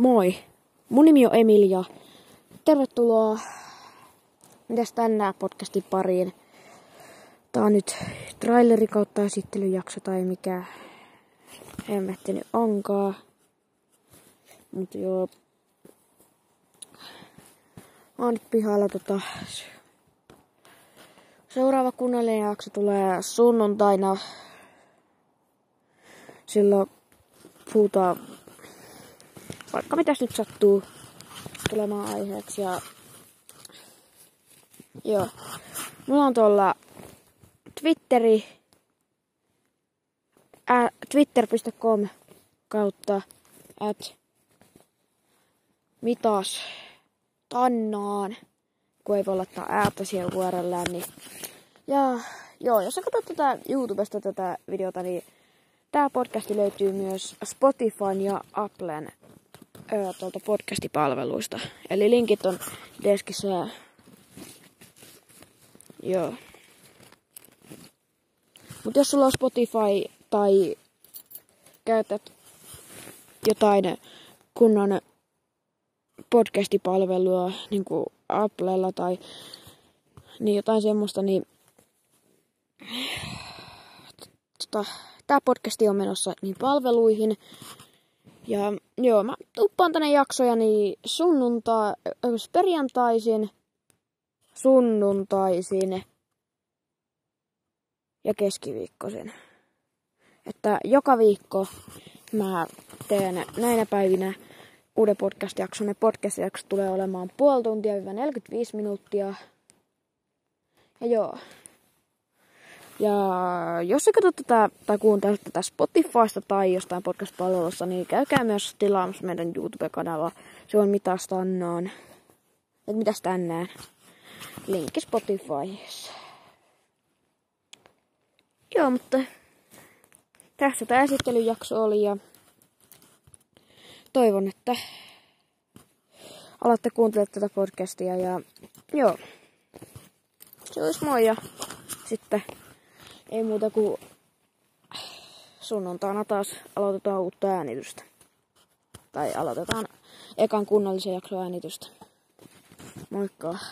Moi, mun nimi on Emilia. Tervetuloa Mitäs tänään podcastin pariin. Tää on nyt traileri kautta esittelyjakso tai mikä hemmetti nyt onkaan. Mut joo. Mä oon nyt pihalla tota... Seuraava kunnallinen jakso tulee sunnuntaina. Silloin puhutaan vaikka mitäs nyt sattuu tulemaan aiheeksi. Ja joo, mulla on tuolla Twitteri, twitter.com kautta at mitas tannaan, kun ei voi laittaa äätä siihen URLään, niin ja joo, jos sä katsot tätä YouTubesta tätä videota, niin Tämä podcasti löytyy myös Spotifyn ja Applen tuolta podcastipalveluista. Eli linkit on deskissä. Joo. Mutta jos sulla on Spotify tai käytät jotain kunnon podcastipalvelua, niin kuin Applella tai niin jotain semmoista, niin tota, tämä podcasti on menossa niin palveluihin. Ja joo, mä tuppaan tänne jaksoja niin sunnuntai, perjantaisin, sunnuntaisin ja keskiviikkoisin. Että joka viikko mä teen näinä päivinä uuden podcast-jakson. Ne podcast-jaksot tulee olemaan puoli tuntia 45 minuuttia. Ja joo, ja jos sä katsot tätä tai kuuntelet tätä Spotifysta tai jostain podcast-palvelussa, niin käykää myös tilaamassa meidän YouTube-kanava. Se on mitäs tänään. Et mitäs tänään. Linkki Spotifyssa. Joo, mutta tässä tämä esittelyjakso oli ja toivon, että alatte kuuntelemaan tätä podcastia ja joo. Se olisi moi ja sitten ei muuta kuin sunnuntaina taas aloitetaan uutta äänitystä. Tai aloitetaan ekan kunnallisen jakson äänitystä. Moikka!